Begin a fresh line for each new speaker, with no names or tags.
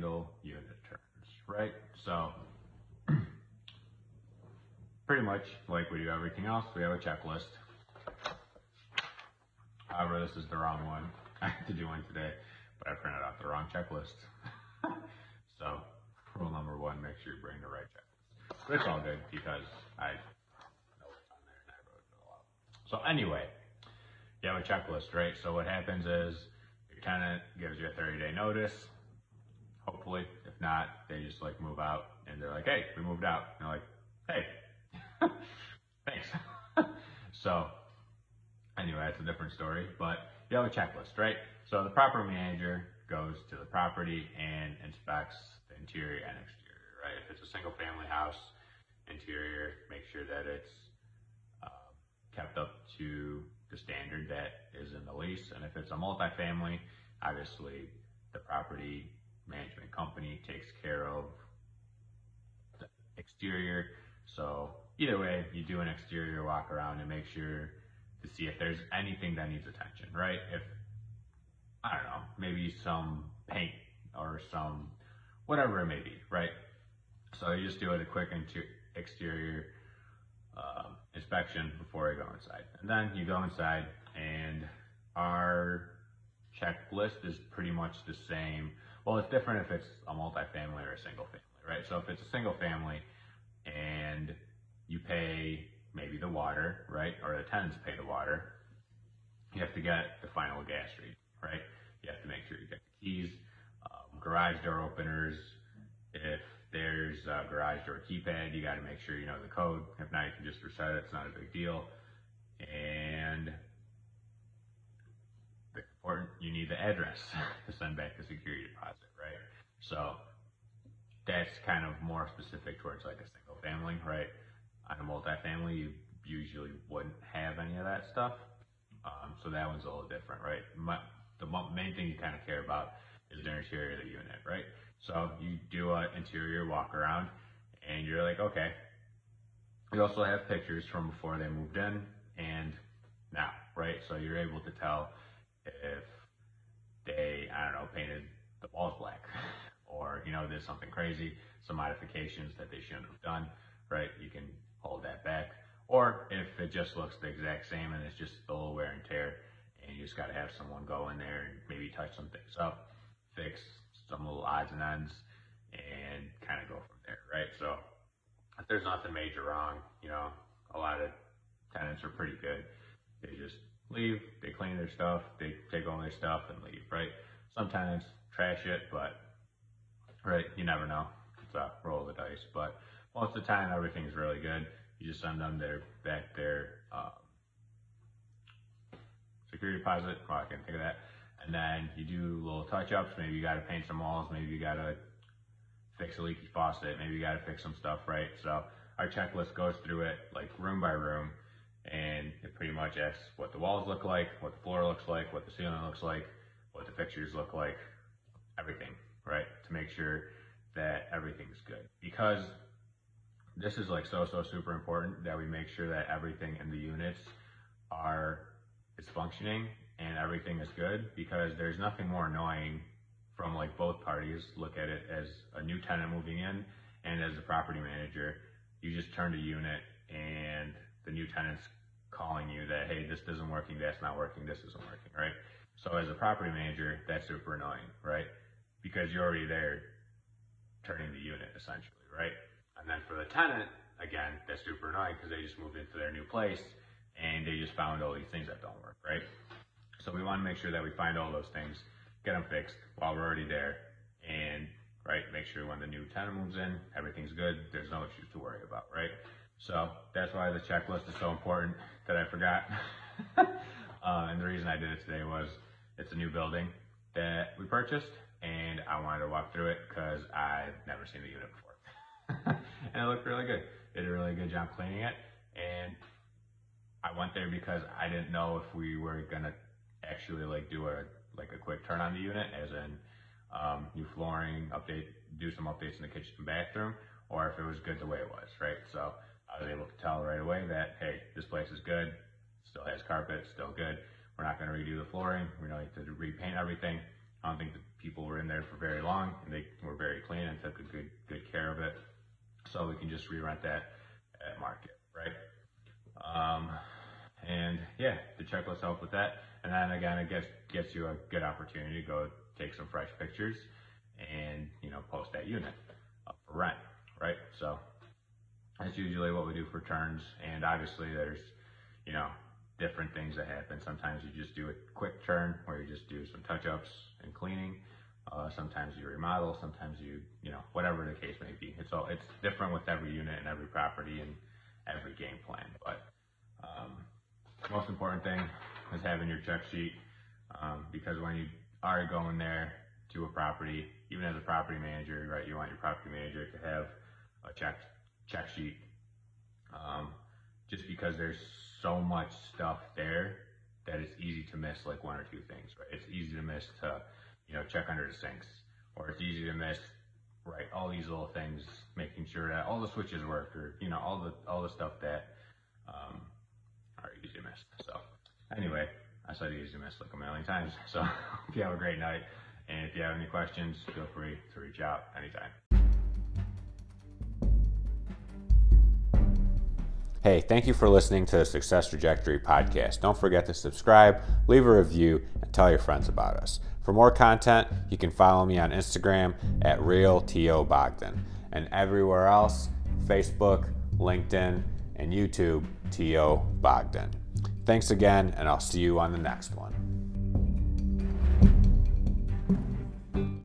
Unit turns, right? So, pretty much like we do everything else, we have a checklist. However, this is the wrong one. I had to do one today, but I printed out the wrong checklist. so, rule number one, make sure you bring the right checklist. But it's all good because I know what's on there and I wrote it all out. So anyway, you have a checklist, right? So what happens is your tenant gives you a 30 day notice. Hopefully, if not, they just like move out and they're like, hey, we moved out. And they're like, hey, thanks. so anyway, that's a different story, but you have a checklist, right? So the property manager goes to the property and inspects the interior and exterior, right? If it's a single family house, interior, make sure that it's uh, kept up to the standard that is in the lease. And if it's a multifamily, obviously the property management company takes care of the exterior. So either way, you do an exterior walk around and make sure to see if there's anything that needs attention, right? If, I don't know, maybe some paint or some, whatever it may be, right? So you just do a quick exterior uh, inspection before you go inside. And then you go inside and our checklist is pretty much the same. Well, it's different if it's a multifamily or a single family, right? So if it's a single family and you pay maybe the water, right? Or the tenants pay the water, you have to get the final gas read, right? You have to make sure you get the keys, um, garage door openers. If there's a garage door keypad, you got to make sure you know the code. If not, you can just reset it. It's not a big deal. And you need the address to send back the security deposit, right? So that's kind of more specific towards like a single family, right? On a multifamily, you usually wouldn't have any of that stuff. Um, so that one's a little different, right? My, the main thing you kind of care about is the interior of the unit, right? So you do an interior walk around and you're like, okay. You also have pictures from before they moved in and now, right? So you're able to tell if they, I don't know, painted the walls black or, you know, did something crazy, some modifications that they shouldn't have done, right? You can hold that back. Or if it just looks the exact same and it's just a little wear and tear and you just got to have someone go in there and maybe touch some things up, fix some little odds and ends and kind of go from there, right? So if there's nothing major wrong, you know, a lot of tenants are pretty good. They just leave, they clean their stuff, they take all their stuff and leave, right? Sometimes trash it, but right, you never know. It's a roll of the dice, but most of the time everything's really good. You just send them their back their um, security deposit. Well, I can think of that. And then you do little touch ups. Maybe you got to paint some walls. Maybe you got to fix a leaky faucet. Maybe you got to fix some stuff, right? So our checklist goes through it like room by room and it pretty much asks what the walls look like, what the floor looks like, what the ceiling looks like, what the fixtures look like, everything, right? To make sure that everything's good. Because this is like so, so super important that we make sure that everything in the units are, is functioning and everything is good because there's nothing more annoying from like both parties look at it as a new tenant moving in and as a property manager, you just turn the unit and the new tenant's calling you that, hey, this isn't working, that's not working, this isn't working, right? So as a property manager, that's super annoying, right? Because you're already there turning the unit essentially, right? And then for the tenant, again, that's super annoying because they just moved into their new place and they just found all these things that don't work, right? So we want to make sure that we find all those things, get them fixed while we're already there, and right, make sure when the new tenant moves in, everything's good. There's no issues to worry about, right? So that's why the checklist is so important that I forgot. uh, and the reason I did it today was it's a new building. that we purchased, and I wanted to walk through it because I've never seen the unit before. and it looked really good. Did a really good job cleaning it, and I went there because I didn't know if we were gonna actually like do a like a quick turn on the unit, as in um, new flooring, update, do some updates in the kitchen and bathroom, or if it was good the way it was, right? So I was able to tell right away that hey, this place is good, still has carpet, still good. We're not going to redo the flooring. We don't need to repaint everything. I don't think the people were in there for very long, and they were very clean and took a good good care of it. So we can just re-rent that at market, right? Um, and yeah, the checklist helped with that. And then again, it gets gets you a good opportunity to go take some fresh pictures and you know post that unit up for rent, right? So that's usually what we do for turns. And obviously, there's you know different things that happen. Sometimes you just do a quick turn where you just do some touch ups and cleaning. Uh, sometimes you remodel. Sometimes you you know whatever the case may be. It's all it's different with every unit and every property and every game plan. But um, most important thing is having your check sheet um, because when you are going there to a property, even as a property manager, right, you want your property manager to have a check check sheet. Um, just because there's so much stuff there that it's easy to miss like one or two things, right? It's easy to miss to, you know, check under the sinks, or it's easy to miss, right? All these little things, making sure that all the switches work, or you know, all the all the stuff that um, are easy to miss. So, anyway, I said easy to miss like a million times. So, hope you have a great night, and if you have any questions, feel free to reach out anytime.
Hey, thank you for listening to the Success Trajectory podcast. Don't forget to subscribe, leave a review, and tell your friends about us. For more content, you can follow me on Instagram at RealTOBogdan and everywhere else Facebook, LinkedIn, and YouTube, T.O. Bogdan. Thanks again, and I'll see you on the next one.